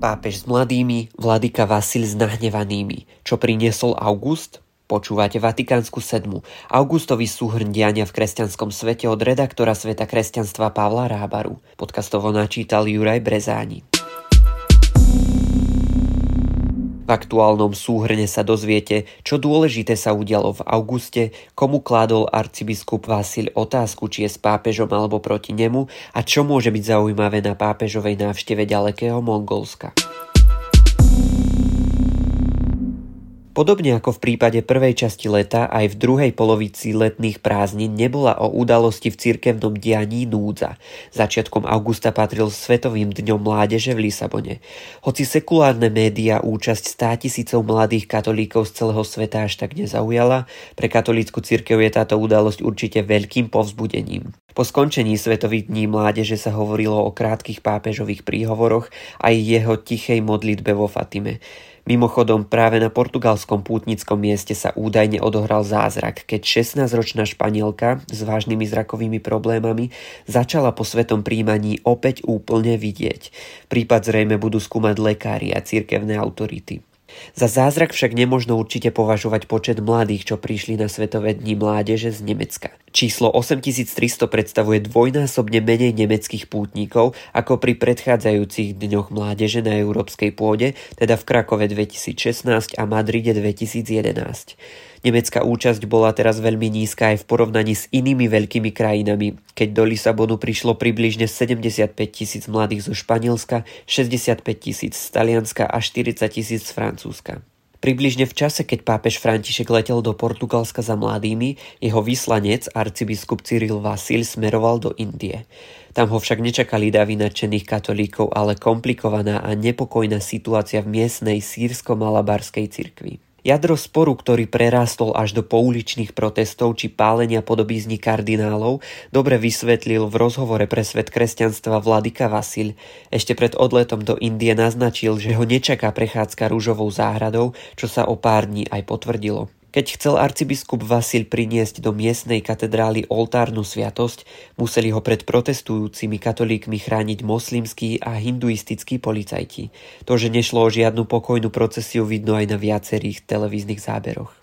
Pápež s mladými, vladyka Vasil s nahnevanými. Čo priniesol August? Počúvate Vatikánsku sedmu. Augustový súhrn diania v kresťanskom svete od redaktora Sveta kresťanstva Pavla Rábaru. Podcastovo načítal Juraj Brezáni. Aktuálnom súhrne sa dozviete, čo dôležité sa udialo v auguste, komu kládol arcibiskup Vasil otázku, či je s pápežom alebo proti nemu a čo môže byť zaujímavé na pápežovej návšteve ďalekého Mongolska. Podobne ako v prípade prvej časti leta, aj v druhej polovici letných prázdnin nebola o udalosti v cirkevnom dianí núdza. Začiatkom augusta patril Svetovým dňom mládeže v Lisabone. Hoci sekulárne médiá účasť 100 tisícov mladých katolíkov z celého sveta až tak nezaujala, pre katolícku cirkev je táto udalosť určite veľkým povzbudením. Po skončení Svetových dní mládeže sa hovorilo o krátkých pápežových príhovoroch aj jeho tichej modlitbe vo Fatime. Mimochodom, práve na portugalskom pútnickom mieste sa údajne odohral zázrak, keď 16-ročná Španielka s vážnymi zrakovými problémami začala po svetom príjmaní opäť úplne vidieť. Prípad zrejme budú skúmať lekári a cirkevné autority. Za zázrak však nemožno určite považovať počet mladých, čo prišli na Svetové dni mládeže z Nemecka. Číslo 8300 predstavuje dvojnásobne menej nemeckých pútnikov ako pri predchádzajúcich dňoch mládeže na európskej pôde, teda v Krakove 2016 a Madride 2011. Nemecká účasť bola teraz veľmi nízka aj v porovnaní s inými veľkými krajinami, keď do Lisabonu prišlo približne 75 tisíc mladých zo Španielska, 65 tisíc z Talianska a 40 tisíc z Francúzska. Približne v čase, keď pápež František letel do Portugalska za mladými, jeho vyslanec, arcibiskup Cyril Vasil, smeroval do Indie. Tam ho však nečakali davy nadšených katolíkov, ale komplikovaná a nepokojná situácia v miestnej sírsko-malabarskej cirkvi. Jadro sporu, ktorý prerástol až do pouličných protestov či pálenia podobizní kardinálov, dobre vysvetlil v rozhovore pre svet kresťanstva Vladika Vasil. Ešte pred odletom do Indie naznačil, že ho nečaká prechádzka rúžovou záhradou, čo sa o pár dní aj potvrdilo. Keď chcel arcibiskup Vasil priniesť do miestnej katedrály oltárnu sviatosť, museli ho pred protestujúcimi katolíkmi chrániť moslimskí a hinduistickí policajti. To, že nešlo o žiadnu pokojnú procesiu, vidno aj na viacerých televíznych záberoch.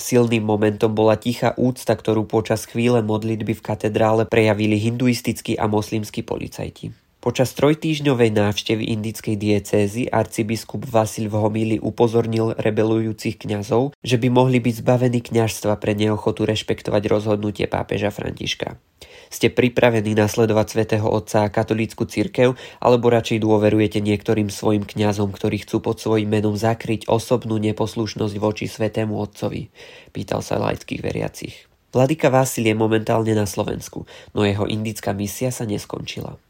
Silným momentom bola tichá úcta, ktorú počas chvíle modlitby v katedrále prejavili hinduistickí a moslimskí policajti. Počas trojtýždňovej návštevy indickej diecézy arcibiskup Vasil v homíli upozornil rebelujúcich kňazov, že by mohli byť zbavení kňažstva pre neochotu rešpektovať rozhodnutie pápeža Františka. Ste pripravení nasledovať svätého Otca a katolícku cirkev, alebo radšej dôverujete niektorým svojim kňazom, ktorí chcú pod svojim menom zakryť osobnú neposlušnosť voči svätému Otcovi? Pýtal sa laických veriacich. Vladyka Vasil je momentálne na Slovensku, no jeho indická misia sa neskončila.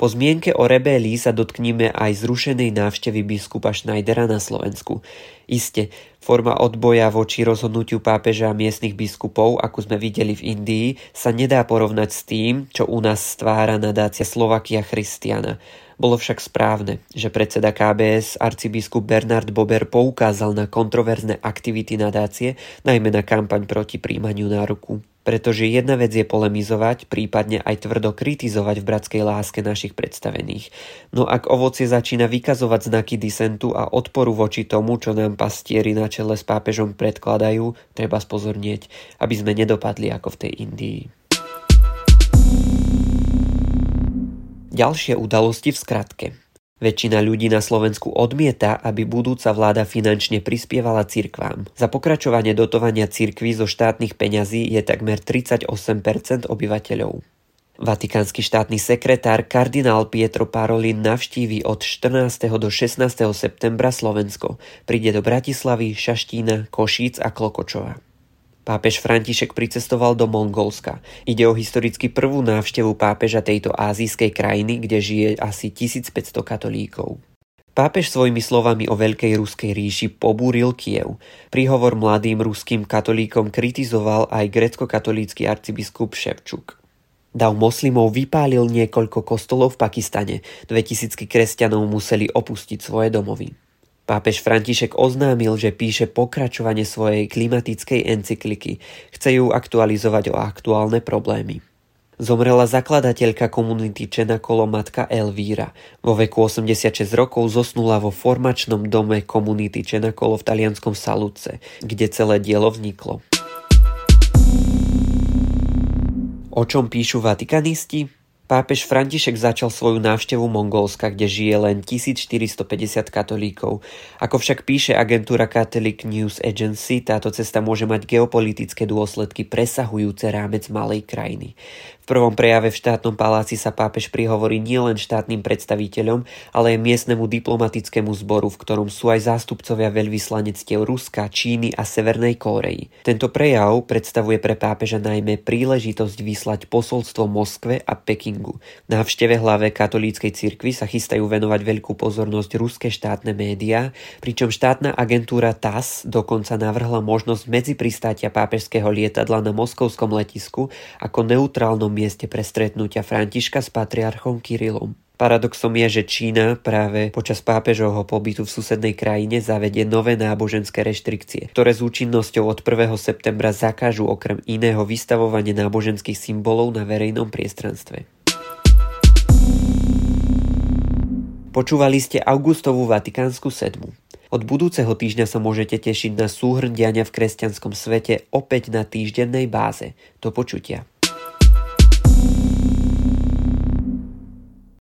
Po zmienke o rebélii sa dotkníme aj zrušenej návštevy biskupa Schneidera na Slovensku. Iste, forma odboja voči rozhodnutiu pápeža a miestnych biskupov, ako sme videli v Indii, sa nedá porovnať s tým, čo u nás stvára nadácia Slovakia Christiana. Bolo však správne, že predseda KBS arcibiskup Bernard Bober poukázal na kontroverzné aktivity nadácie, najmä na kampaň proti príjmaniu nároku. Pretože jedna vec je polemizovať, prípadne aj tvrdo kritizovať v bratskej láske našich predstavených. No ak ovocie začína vykazovať znaky disentu a odporu voči tomu, čo nám pastieri na čele s pápežom predkladajú, treba spozornieť, aby sme nedopadli ako v tej Indii. Ďalšie udalosti v skratke. Väčšina ľudí na Slovensku odmieta, aby budúca vláda finančne prispievala cirkvám. Za pokračovanie dotovania cirkví zo štátnych peňazí je takmer 38% obyvateľov. Vatikánsky štátny sekretár kardinál Pietro Parolin navštíví od 14. do 16. septembra Slovensko. Príde do Bratislavy, Šaštína, Košíc a Klokočova. Pápež František pricestoval do Mongolska. Ide o historicky prvú návštevu pápeža tejto azijskej krajiny, kde žije asi 1500 katolíkov. Pápež svojimi slovami o Veľkej ruskej ríši pobúril Kiev. Príhovor mladým ruským katolíkom kritizoval aj grecko-katolícky arcibiskup Ševčuk. Dav moslimov vypálil niekoľko kostolov v Pakistane. 2000 kresťanov museli opustiť svoje domovy. Pápež František oznámil, že píše pokračovanie svojej klimatickej encykliky. Chce ju aktualizovať o aktuálne problémy. Zomrela zakladateľka komunity Čenakolo matka Elvíra. Vo veku 86 rokov zosnula vo formačnom dome komunity Čenakolo v talianskom Salúce, kde celé dielo vzniklo. O čom píšu vatikanisti? Pápež František začal svoju návštevu Mongolska, kde žije len 1450 katolíkov. Ako však píše agentúra Catholic News Agency, táto cesta môže mať geopolitické dôsledky presahujúce rámec malej krajiny prvom prejave v štátnom paláci sa pápež prihovorí nielen štátnym predstaviteľom, ale aj miestnemu diplomatickému zboru, v ktorom sú aj zástupcovia veľvyslanectiev Ruska, Číny a Severnej Kórei. Tento prejav predstavuje pre pápeža najmä príležitosť vyslať posolstvo Moskve a Pekingu. Návšteve hlave katolíckej cirkvi sa chystajú venovať veľkú pozornosť ruské štátne médiá, pričom štátna agentúra TAS dokonca navrhla možnosť medzipristátia pápežského lietadla na moskovskom letisku ako neutrálnom mieste pre stretnutia Františka s patriarchom Kirilom. Paradoxom je, že Čína práve počas pápežovho pobytu v susednej krajine zavedie nové náboženské reštrikcie, ktoré s účinnosťou od 1. septembra zakážu okrem iného vystavovanie náboženských symbolov na verejnom priestranstve. Počúvali ste Augustovú Vatikánsku sedmu. Od budúceho týždňa sa môžete tešiť na súhrn diania v kresťanskom svete opäť na týždennej báze. Do počutia.